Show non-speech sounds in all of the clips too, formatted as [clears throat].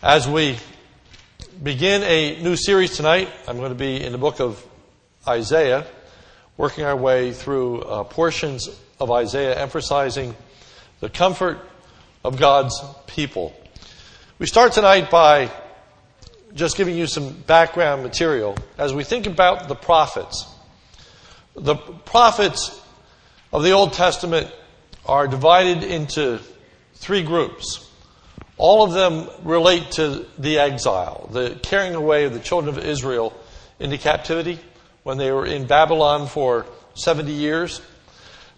As we begin a new series tonight, I'm going to be in the book of Isaiah, working our way through uh, portions of Isaiah emphasizing the comfort of God's people. We start tonight by just giving you some background material as we think about the prophets. The prophets of the Old Testament are divided into three groups. All of them relate to the exile, the carrying away of the children of Israel into captivity when they were in Babylon for 70 years.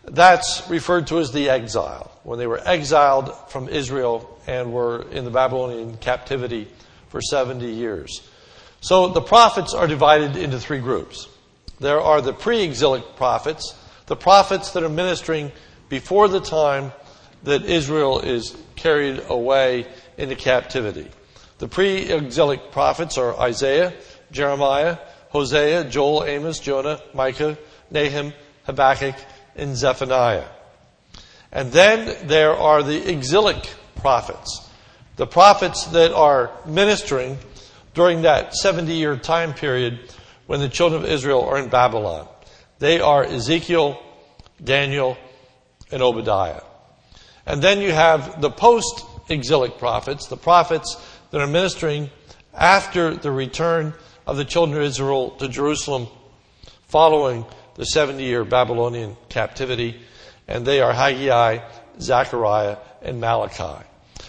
That's referred to as the exile, when they were exiled from Israel and were in the Babylonian captivity for 70 years. So the prophets are divided into three groups. There are the pre exilic prophets, the prophets that are ministering before the time that Israel is carried away into captivity. The pre exilic prophets are Isaiah, Jeremiah, Hosea, Joel, Amos, Jonah, Micah, Nahum, Habakkuk, and Zephaniah. And then there are the exilic prophets, the prophets that are ministering during that 70 year time period when the children of Israel are in Babylon. They are Ezekiel, Daniel, and Obadiah. And then you have the post exilic prophets, the prophets that are ministering after the return of the children of Israel to Jerusalem following the 70 year Babylonian captivity. And they are Haggai, Zechariah, and Malachi.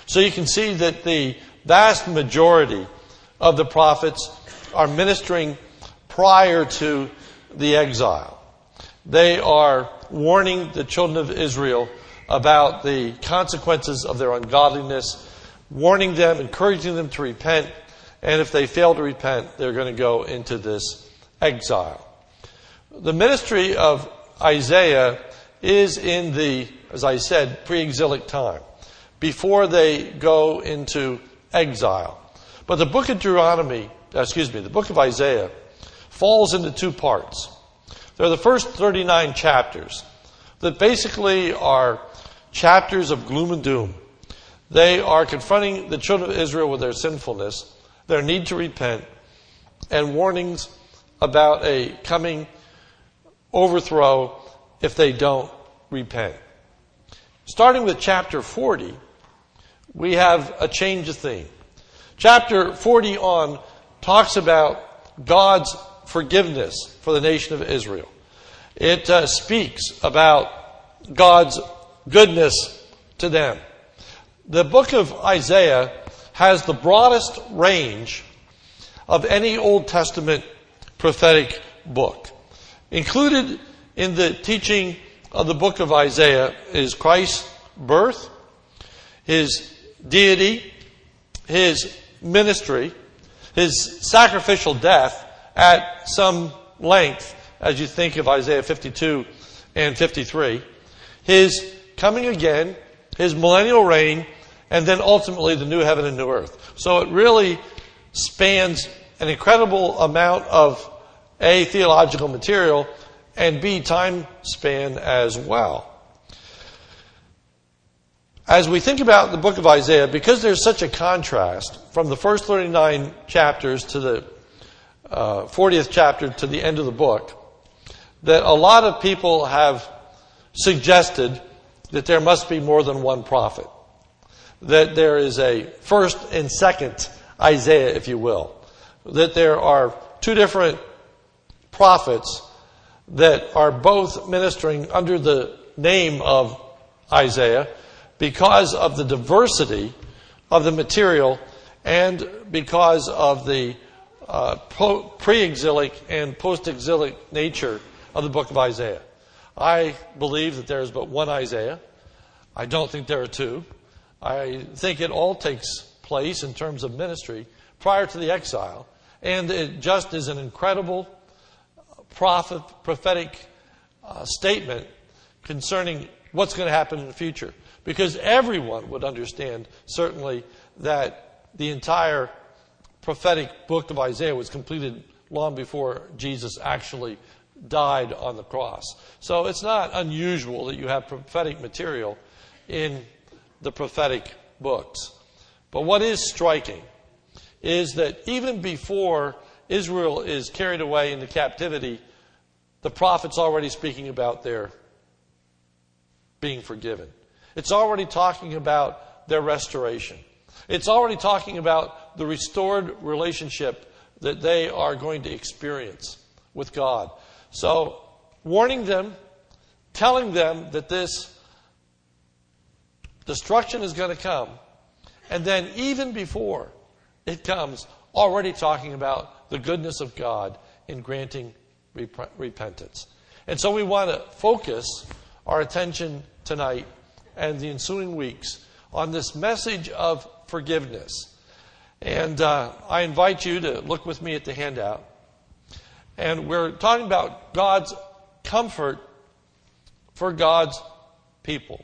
So you can see that the vast majority of the prophets are ministering prior to the exile. They are warning the children of Israel about the consequences of their ungodliness, warning them, encouraging them to repent, and if they fail to repent, they're going to go into this exile. The ministry of Isaiah is in the, as I said, pre exilic time, before they go into exile. But the book of Deuteronomy, excuse me, the book of Isaiah falls into two parts. There are the first 39 chapters that basically are chapters of gloom and doom. They are confronting the children of Israel with their sinfulness, their need to repent, and warnings about a coming overthrow if they don't repent. Starting with chapter 40, we have a change of theme. Chapter 40 on talks about God's forgiveness for the nation of Israel. It uh, speaks about God's goodness to them. The book of Isaiah has the broadest range of any Old Testament prophetic book. Included in the teaching of the book of Isaiah is Christ's birth, his deity, his ministry, his sacrificial death at some length as you think of Isaiah 52 and 53, his coming again, his millennial reign, and then ultimately the new heaven and new earth. So it really spans an incredible amount of A, theological material, and B, time span as well. As we think about the book of Isaiah, because there's such a contrast from the first 39 chapters to the uh, 40th chapter to the end of the book, that a lot of people have suggested that there must be more than one prophet. That there is a first and second Isaiah, if you will. That there are two different prophets that are both ministering under the name of Isaiah because of the diversity of the material and because of the uh, pre exilic and post exilic nature of the book of Isaiah. I believe that there is but one Isaiah. I don't think there are two. I think it all takes place in terms of ministry prior to the exile. And it just is an incredible prophet, prophetic uh, statement concerning what's going to happen in the future. Because everyone would understand, certainly, that the entire prophetic book of Isaiah was completed long before Jesus actually died on the cross. So it's not unusual that you have prophetic material in the prophetic books. But what is striking is that even before Israel is carried away into captivity, the prophet's already speaking about their being forgiven. It's already talking about their restoration. It's already talking about the restored relationship that they are going to experience with God. So, warning them, telling them that this destruction is going to come, and then even before it comes, already talking about the goodness of God in granting rep- repentance. And so we want to focus our attention tonight and the ensuing weeks on this message of forgiveness. And uh, I invite you to look with me at the handout. And we're talking about God's comfort for God's people.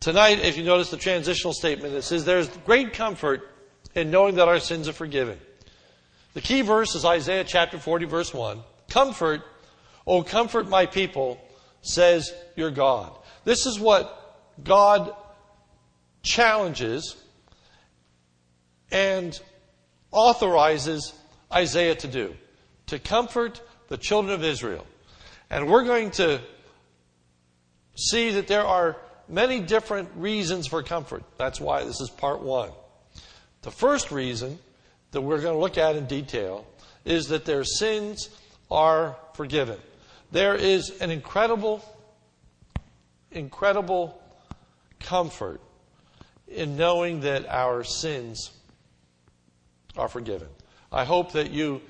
Tonight, if you notice the transitional statement, it says there's great comfort in knowing that our sins are forgiven. The key verse is Isaiah chapter 40, verse 1. Comfort, O comfort my people, says your God. This is what God challenges and authorizes Isaiah to do to comfort the children of Israel. And we're going to see that there are many different reasons for comfort. That's why this is part one. The first reason that we're going to look at in detail is that their sins are forgiven. There is an incredible, incredible comfort in knowing that our sins are forgiven. I hope that you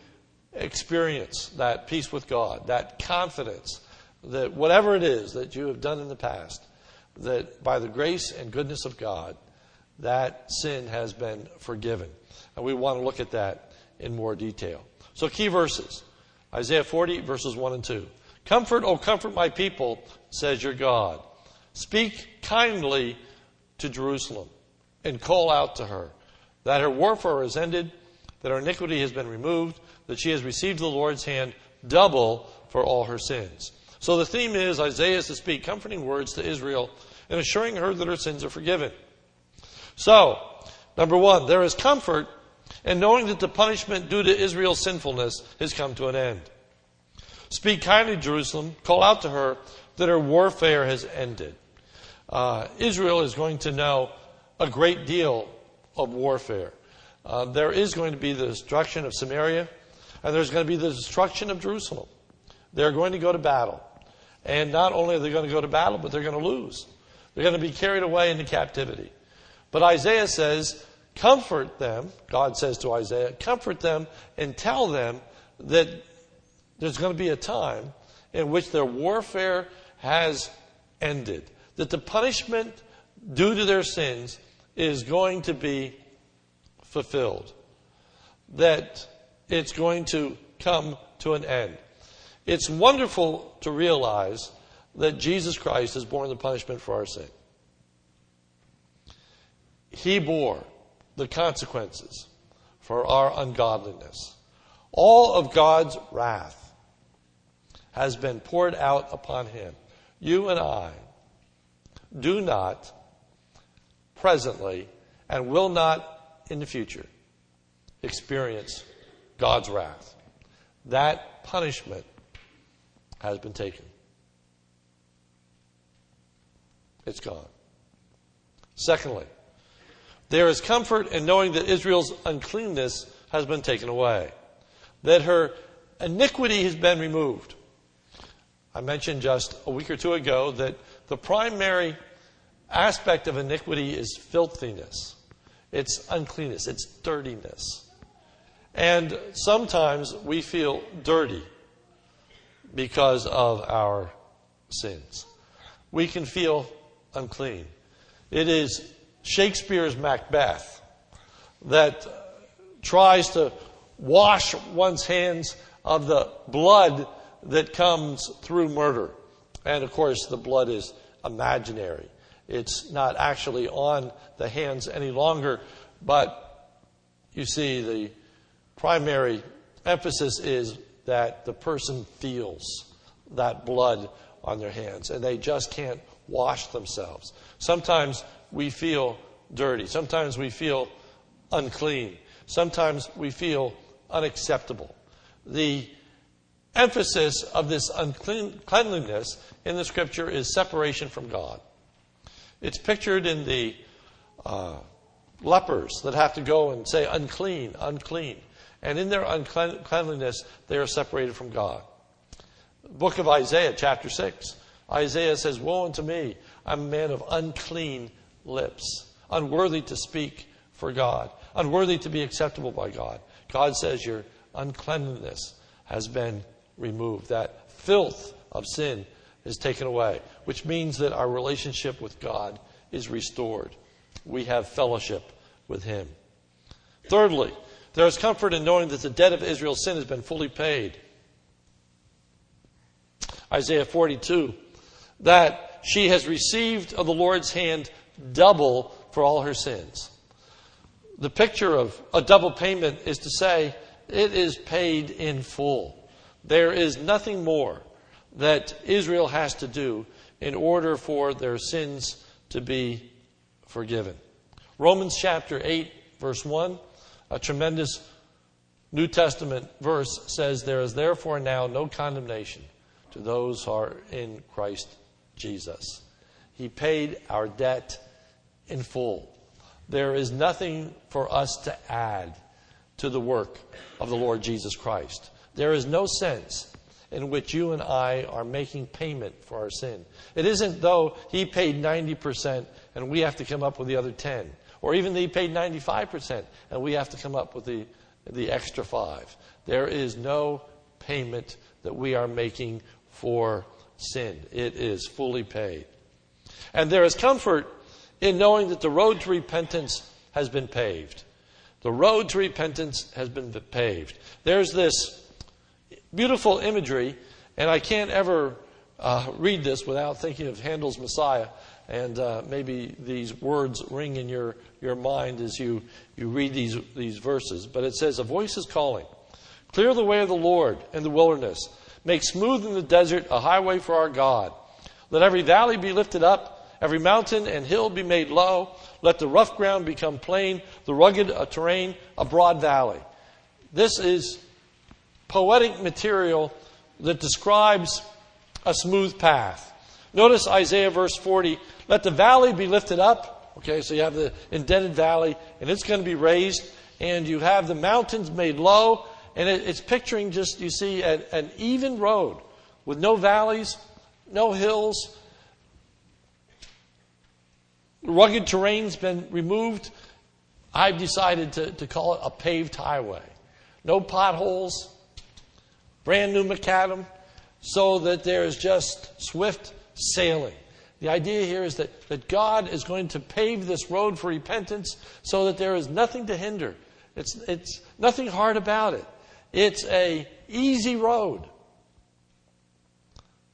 experience that peace with God, that confidence that whatever it is that you have done in the past, that by the grace and goodness of God, that sin has been forgiven. And we want to look at that in more detail. So, key verses Isaiah 40, verses 1 and 2. Comfort, O comfort my people, says your God. Speak kindly to Jerusalem and call out to her that her warfare is ended, that her iniquity has been removed, that she has received the Lord's hand double for all her sins. So the theme is Isaiah is to speak comforting words to Israel and assuring her that her sins are forgiven. So, number one, there is comfort in knowing that the punishment due to Israel's sinfulness has come to an end. Speak kindly Jerusalem, call out to her that her warfare has ended. Uh, Israel is going to know a great deal of warfare. Uh, there is going to be the destruction of Samaria, and there's going to be the destruction of Jerusalem. They're going to go to battle. And not only are they going to go to battle, but they're going to lose. They're going to be carried away into captivity. But Isaiah says, comfort them, God says to Isaiah, comfort them and tell them that there's going to be a time in which their warfare has ended. That the punishment due to their sins is going to be fulfilled. That it's going to come to an end. It's wonderful to realize that Jesus Christ has borne the punishment for our sin. He bore the consequences for our ungodliness. All of God's wrath has been poured out upon him. You and I do not presently and will not in the future experience God's wrath. That punishment has been taken. It's gone. Secondly, there is comfort in knowing that Israel's uncleanness has been taken away, that her iniquity has been removed. I mentioned just a week or two ago that the primary aspect of iniquity is filthiness, it's uncleanness, it's dirtiness. And sometimes we feel dirty because of our sins. We can feel unclean. It is Shakespeare's Macbeth that tries to wash one's hands of the blood that comes through murder. And of course, the blood is imaginary. It's not actually on the hands any longer, but you see, the primary emphasis is that the person feels that blood on their hands and they just can't wash themselves. Sometimes we feel dirty. Sometimes we feel unclean. Sometimes we feel unacceptable. The emphasis of this uncleanliness in the scripture is separation from God. It's pictured in the uh, lepers that have to go and say, unclean, unclean. And in their uncleanliness, they are separated from God. Book of Isaiah, chapter 6. Isaiah says, Woe unto me, I'm a man of unclean lips, unworthy to speak for God, unworthy to be acceptable by God. God says, Your uncleanliness has been removed. That filth of sin is taken away, which means that our relationship with God is restored. We have fellowship with Him. Thirdly, there is comfort in knowing that the debt of Israel's sin has been fully paid. Isaiah 42, that she has received of the Lord's hand double for all her sins. The picture of a double payment is to say it is paid in full. There is nothing more that Israel has to do in order for their sins to be forgiven. Romans chapter 8, verse 1, a tremendous New Testament verse says, There is therefore now no condemnation to those who are in Christ Jesus. He paid our debt in full. There is nothing for us to add to the work of the Lord Jesus Christ. There is no sense in which you and I are making payment for our sin. It isn't though he paid 90% and we have to come up with the other 10. Or even that he paid 95% and we have to come up with the, the extra 5. There is no payment that we are making for sin. It is fully paid. And there is comfort in knowing that the road to repentance has been paved. The road to repentance has been paved. There's this beautiful imagery, and I can't ever uh, read this without thinking of Handel's Messiah. And uh, maybe these words ring in your, your mind as you, you read these, these verses. But it says, A voice is calling, Clear the way of the Lord in the wilderness, make smooth in the desert a highway for our God. Let every valley be lifted up, every mountain and hill be made low. Let the rough ground become plain, the rugged terrain a broad valley. This is poetic material that describes a smooth path. Notice Isaiah verse 40 let the valley be lifted up. Okay, so you have the indented valley, and it's going to be raised, and you have the mountains made low, and it, it's picturing just, you see, an, an even road with no valleys, no hills. Rugged terrain's been removed. I've decided to, to call it a paved highway. No potholes, brand new macadam, so that there is just swift sailing. The idea here is that, that God is going to pave this road for repentance so that there is nothing to hinder. It's, it's nothing hard about it. It's a easy road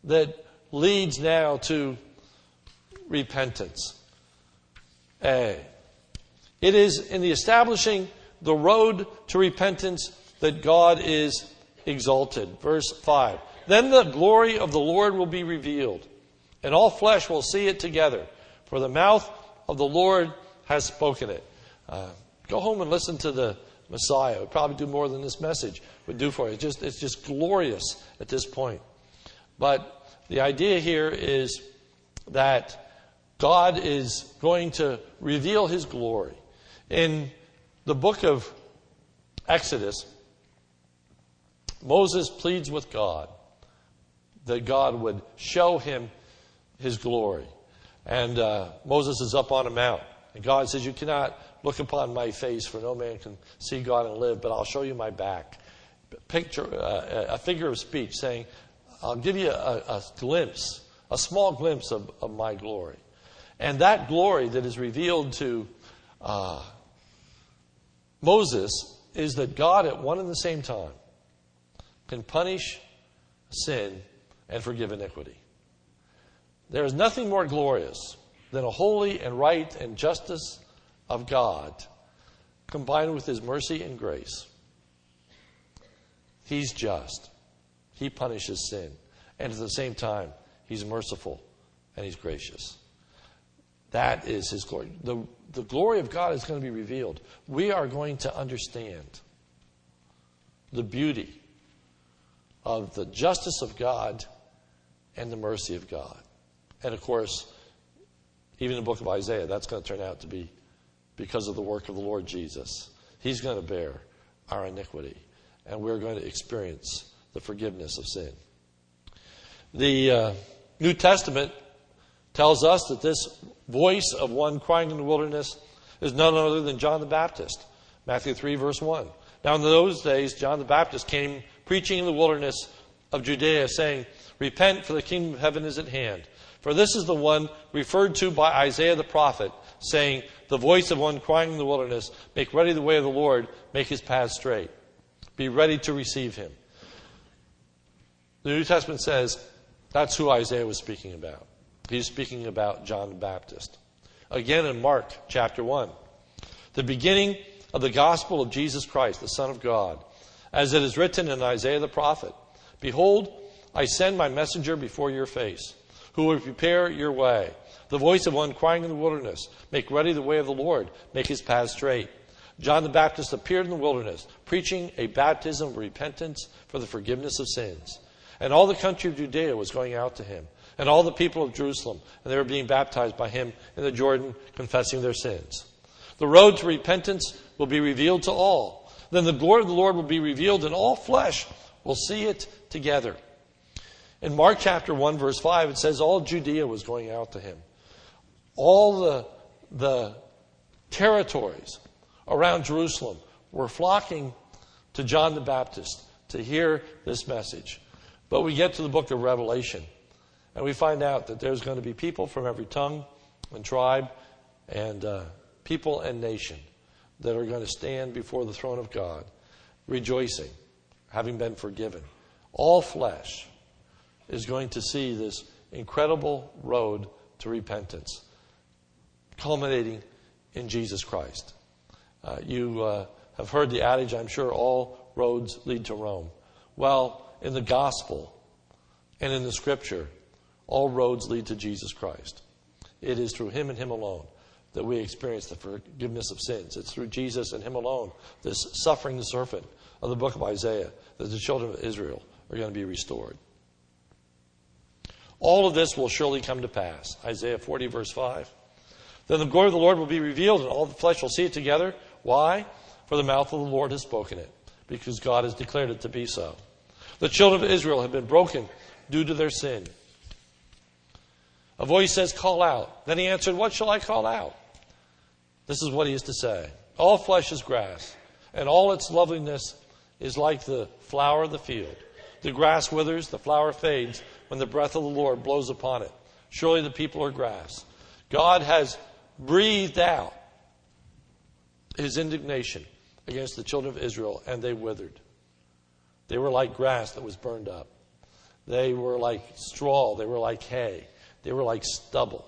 that leads now to repentance. A. It is in the establishing the road to repentance that God is exalted. Verse 5. Then the glory of the Lord will be revealed, and all flesh will see it together, for the mouth of the Lord has spoken it. Uh, go home and listen to the Messiah. It would probably do more than this message would do for you. It's just, it's just glorious at this point. But the idea here is that God is going to reveal his glory. In the book of Exodus, Moses pleads with God that God would show him his glory. And uh, Moses is up on a mount. And God says, You cannot look upon my face, for no man can see God and live, but I'll show you my back. Picture, uh, a figure of speech saying, I'll give you a, a glimpse, a small glimpse of, of, my glory. And that glory that is revealed to uh, Moses is that God, at one and the same time, can punish sin and forgive iniquity. There is nothing more glorious than a holy and right and justice of God combined with his mercy and grace. He's just. He punishes sin. And at the same time, he's merciful and he's gracious. That is his glory. The the glory of God is going to be revealed. We are going to understand the beauty of the justice of God and the mercy of God. And of course, even in the book of Isaiah, that's going to turn out to be because of the work of the Lord Jesus. He's going to bear our iniquity, and we're going to experience the forgiveness of sin. The uh, New Testament tells us that this voice of one crying in the wilderness is none other than John the Baptist. Matthew 3, verse 1. Now, in those days, John the Baptist came preaching in the wilderness of Judea, saying, Repent, for the kingdom of heaven is at hand. For this is the one referred to by Isaiah the prophet, saying, The voice of one crying in the wilderness, Make ready the way of the Lord, make his path straight. Be ready to receive him. The New Testament says that's who Isaiah was speaking about. He's speaking about John the Baptist. Again in Mark chapter 1. The beginning of the gospel of Jesus Christ, the Son of God, as it is written in Isaiah the prophet Behold, I send my messenger before your face, who will prepare your way. The voice of one crying in the wilderness, Make ready the way of the Lord, make his path straight. John the Baptist appeared in the wilderness, preaching a baptism of repentance for the forgiveness of sins. And all the country of Judea was going out to him, and all the people of Jerusalem, and they were being baptized by him in the Jordan, confessing their sins. The road to repentance will be revealed to all. Then the glory of the Lord will be revealed, and all flesh will see it together. In Mark chapter 1, verse 5, it says all Judea was going out to him. All the, the territories around Jerusalem were flocking to John the Baptist to hear this message. But we get to the book of Revelation, and we find out that there's going to be people from every tongue and tribe and uh, people and nation that are going to stand before the throne of God, rejoicing, having been forgiven. All flesh is going to see this incredible road to repentance, culminating in Jesus Christ. Uh, you uh, have heard the adage, I'm sure, all roads lead to Rome. Well, in the gospel and in the scripture, all roads lead to Jesus Christ. It is through Him and Him alone that we experience the forgiveness of sins. It's through Jesus and Him alone, this suffering servant of the book of Isaiah, that the children of Israel are going to be restored. All of this will surely come to pass. Isaiah 40, verse 5. Then the glory of the Lord will be revealed, and all the flesh will see it together. Why? For the mouth of the Lord has spoken it, because God has declared it to be so. The children of Israel have been broken due to their sin. A voice says, Call out. Then he answered, What shall I call out? This is what he is to say All flesh is grass, and all its loveliness is like the flower of the field. The grass withers, the flower fades when the breath of the Lord blows upon it. Surely the people are grass. God has breathed out his indignation against the children of Israel, and they withered. They were like grass that was burned up. They were like straw. They were like hay. They were like stubble.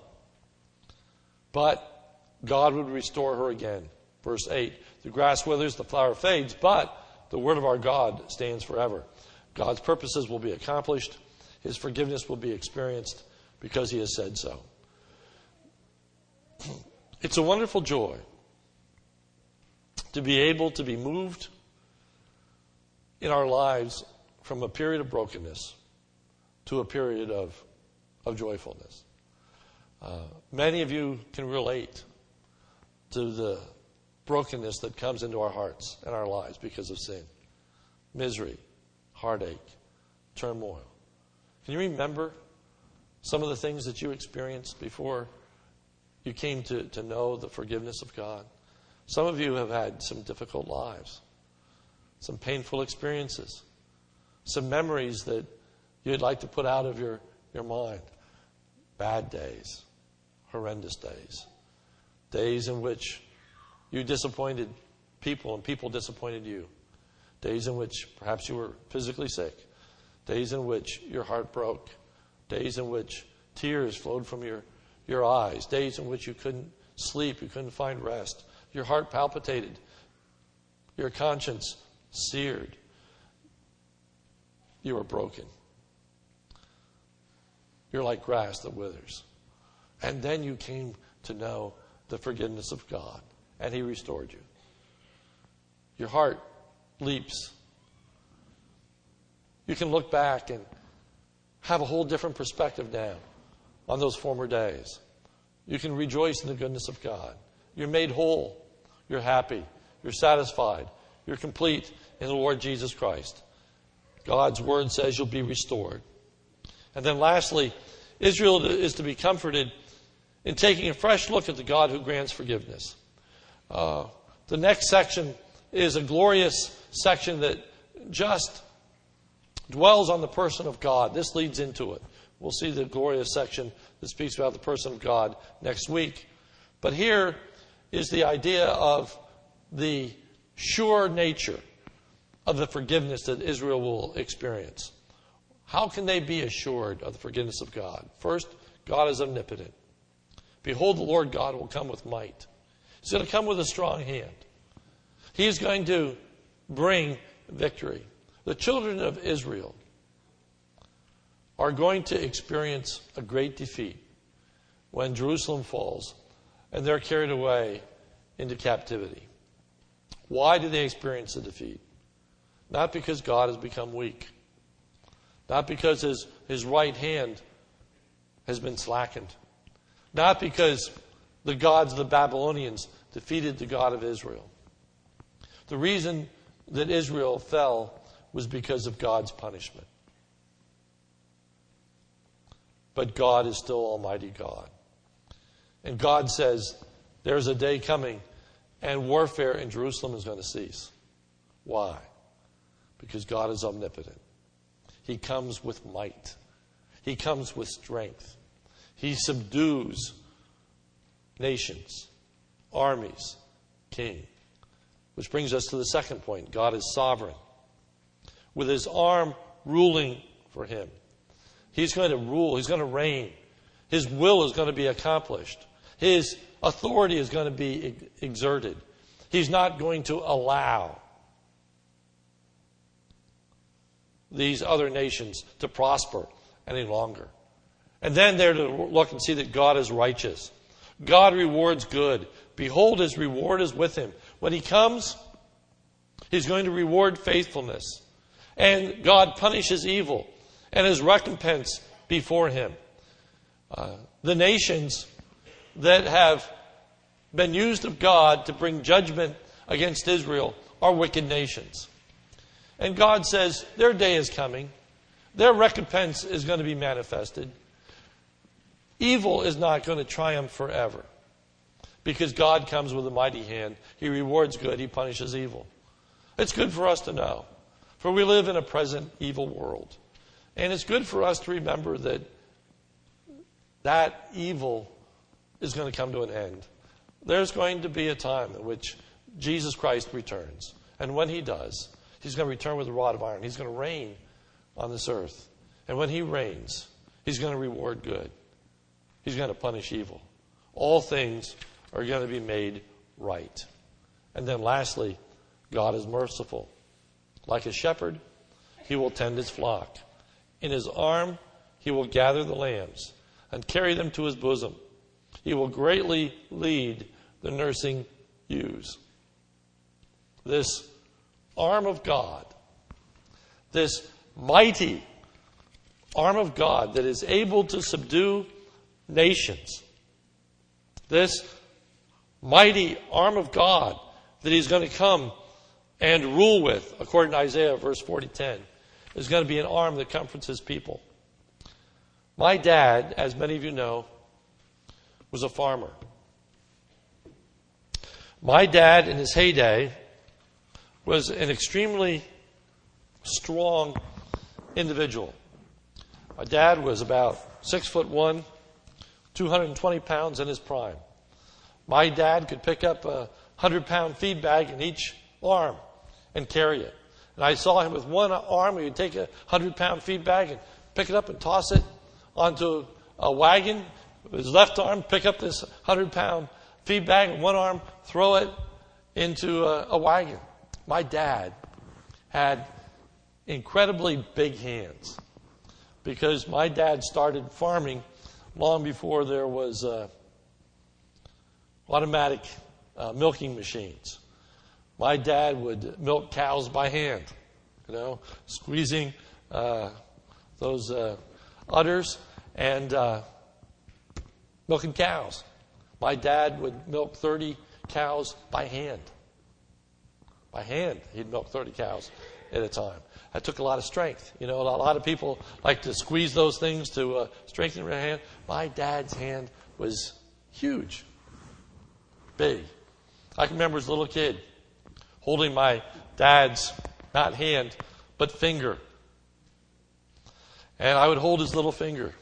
But God would restore her again. Verse 8 The grass withers, the flower fades, but the word of our God stands forever. God's purposes will be accomplished, His forgiveness will be experienced because He has said so. [clears throat] It's a wonderful joy to be able to be moved in our lives from a period of brokenness to a period of, of joyfulness. Uh, many of you can relate to the brokenness that comes into our hearts and our lives because of sin misery, heartache, turmoil. Can you remember some of the things that you experienced before you came to, to know the forgiveness of God? Some of you have had some difficult lives some painful experiences, some memories that you'd like to put out of your, your mind. Bad days, horrendous days, days in which you disappointed people and people disappointed you, days in which perhaps you were physically sick, days in which your heart broke, days in which tears flowed from your, your eyes, days in which you couldn't sleep, you couldn't find rest, your heart palpitated, your conscience seared. You are broken. You're like grass that withers. And then you came to know the forgiveness of God, and He restored you. Your heart leaps. You can look back and have a whole different perspective now on those former days. You can rejoice in the goodness of God. You're made whole. You're happy. You're satisfied. You're complete in the Lord Jesus Christ. God's word says you'll be restored. And then lastly, Israel is to be comforted in taking a fresh look at the God who grants forgiveness. Uh, the next section is a glorious section that just dwells on the person of God. This leads into it. We'll see the glorious section that speaks about the person of God next week. But here is the idea of the sure nature of the forgiveness that Israel will experience. How can they be assured of the forgiveness of God? First, God is omnipotent. Behold, the Lord God will come with might. He's going to come with a strong hand. He's going to bring victory. The children of Israel are going to experience a great defeat when Jerusalem falls and they're carried away into captivity. Why do they experience a defeat? Not because God has become weak, not because his, his right hand has been slackened not because the gods of the Babylonians defeated the God of Israel. The reason that Israel fell was because of God's punishment. But God is still Almighty God. And God says there's a day coming and warfare in Jerusalem is going to cease. Why? Because God is omnipotent. He comes with might, He comes with strength. He subdues nations, armies, king. Which brings us to the second point God is sovereign. With his arm ruling for him, he's going to rule, he's going to reign. His will is going to be accomplished, his authority is going to be exerted. He's not going to allow these other nations to prosper any longer. And then they're to look and see that God is righteous. God rewards good. Behold, his reward is with him. When he comes, he's going to reward faithfulness. And God punishes evil, and his recompense before him. Uh, the nations that have been used of God to bring judgment against Israel are wicked nations. And God says their day is coming, their recompense is going to be manifested. Evil is not going to triumph forever because God comes with a mighty hand. He rewards good, He punishes evil. It's good for us to know, for we live in a present evil world. And it's good for us to remember that that evil is going to come to an end. There's going to be a time in which Jesus Christ returns. And when he does, he's going to return with a rod of iron. He's going to reign on this earth. And when he reigns, he's going to reward good. He's going to punish evil. All things are going to be made right. And then lastly, God is merciful. Like a shepherd, he will tend his flock. In his arm, he will gather the lambs and carry them to his bosom. He will greatly lead the nursing ewes. This arm of God, this mighty arm of God that is able to subdue nations. This mighty arm of God that he's going to come and rule with, according to Isaiah verse 40:10, is going to be an arm that comforts his people. My dad, as many of you know, was a farmer. My dad, in his heyday, was an extremely strong individual. My dad was about six foot one, 220 pounds in his prime. My dad could pick up a 100 pound feed bag in each arm and carry it. And I saw him with one arm, he would take a 100 pound feed bag and pick it up and toss it onto a wagon. With his left arm, pick up this 100 pound feed bag, and one arm, throw it into a, a wagon. My dad had incredibly big hands because my dad started farming long before there was uh, automatic uh, milking machines. My dad would milk cows by hand, you know, squeezing uh, those uh, udders and uh, milking cows. My dad would milk 30 cows by hand. By hand, he'd milk 30 cows at a time. That took a lot of strength. You know, a lot of people like to squeeze those things to uh, strengthen their hand. My dad's hand was huge, big. I can remember as a little kid holding my dad's, not hand, but finger. And I would hold his little finger.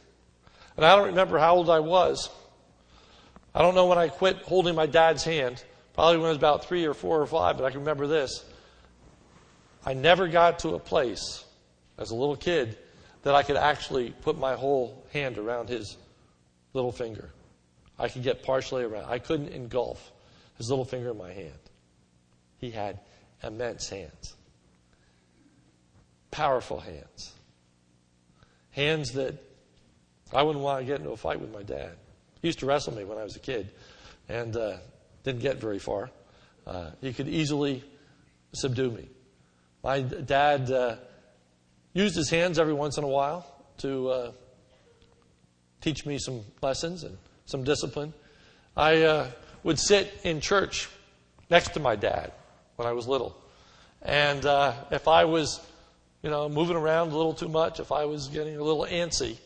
And I don't remember how old I was. I don't know when I quit holding my dad's hand. Probably when I was about three or four or five, but I can remember this. I never got to a place as a little kid that I could actually put my whole hand around his little finger. I could get partially around. I couldn't engulf his little finger in my hand. He had immense hands, powerful hands, hands that I wouldn't want to get into a fight with my dad. He used to wrestle me when I was a kid and uh, didn't get very far. Uh, he could easily subdue me. My dad uh, used his hands every once in a while to uh, teach me some lessons and some discipline. I uh, would sit in church next to my dad when I was little. And uh, if I was, you know, moving around a little too much, if I was getting a little antsy,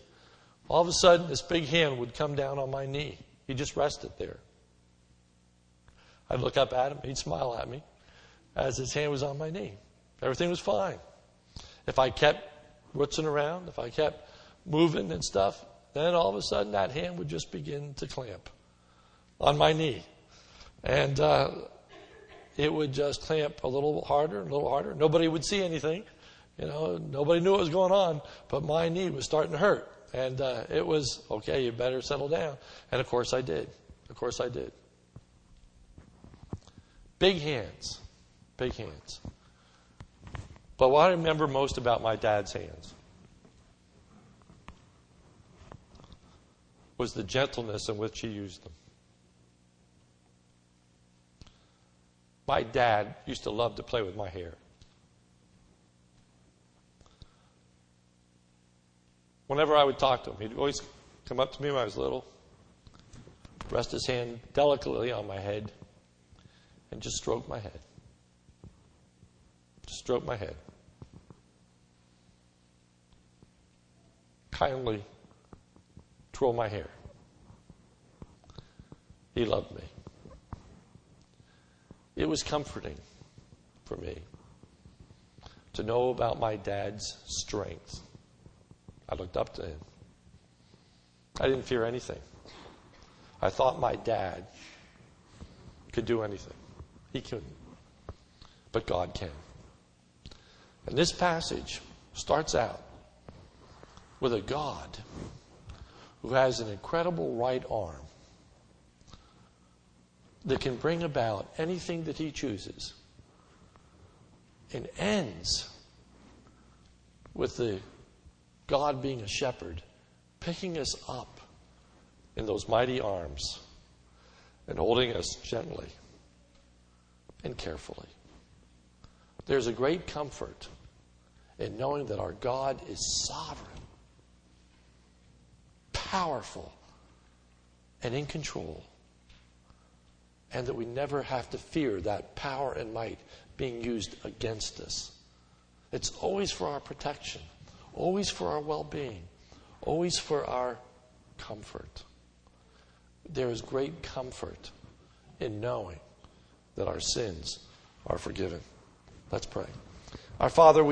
all of a sudden this big hand would come down on my knee. He'd just rest it there. I'd look up at him, he'd smile at me as his hand was on my knee. Everything was fine. If I kept rootsing around, if I kept moving and stuff, then all of a sudden that hand would just begin to clamp on my knee. And uh, it would just clamp a little harder, a little harder. Nobody would see anything. You know, nobody knew what was going on, but my knee was starting to hurt. And uh, it was, okay, you better settle down. And of course I did. Of course I did. Big hands. Big hands. But what I remember most about my dad's hands was the gentleness in which he used them. My dad used to love to play with my hair. Whenever I would talk to him, he'd always come up to me when I was little, rest his hand delicately on my head, and just stroke my head. Just stroke my head. Kindly twirl my hair. He loved me. It was comforting for me to know about my dad's strength. I looked up to him. I didn't fear anything. I thought my dad could do anything. He couldn't. But God can. And this passage starts out with a God who has an incredible right arm that can bring about anything that he chooses and ends with the God being a shepherd, picking us up in those mighty arms and holding us gently and carefully. There's a great comfort in knowing that our God is sovereign, powerful, and in control and that we never have to fear that power and might being used against us. It's always for our protection, always for our well being, always for our comfort. There is great comfort in knowing that our sins are forgiven. Let's pray. Our Father, we